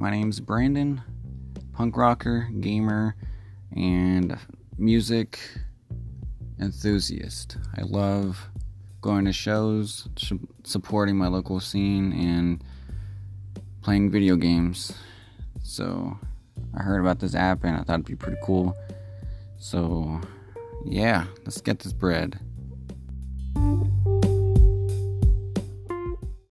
My name's Brandon, punk rocker, gamer, and music enthusiast. I love going to shows, supporting my local scene, and playing video games. So I heard about this app and I thought it'd be pretty cool. So yeah, let's get this bread.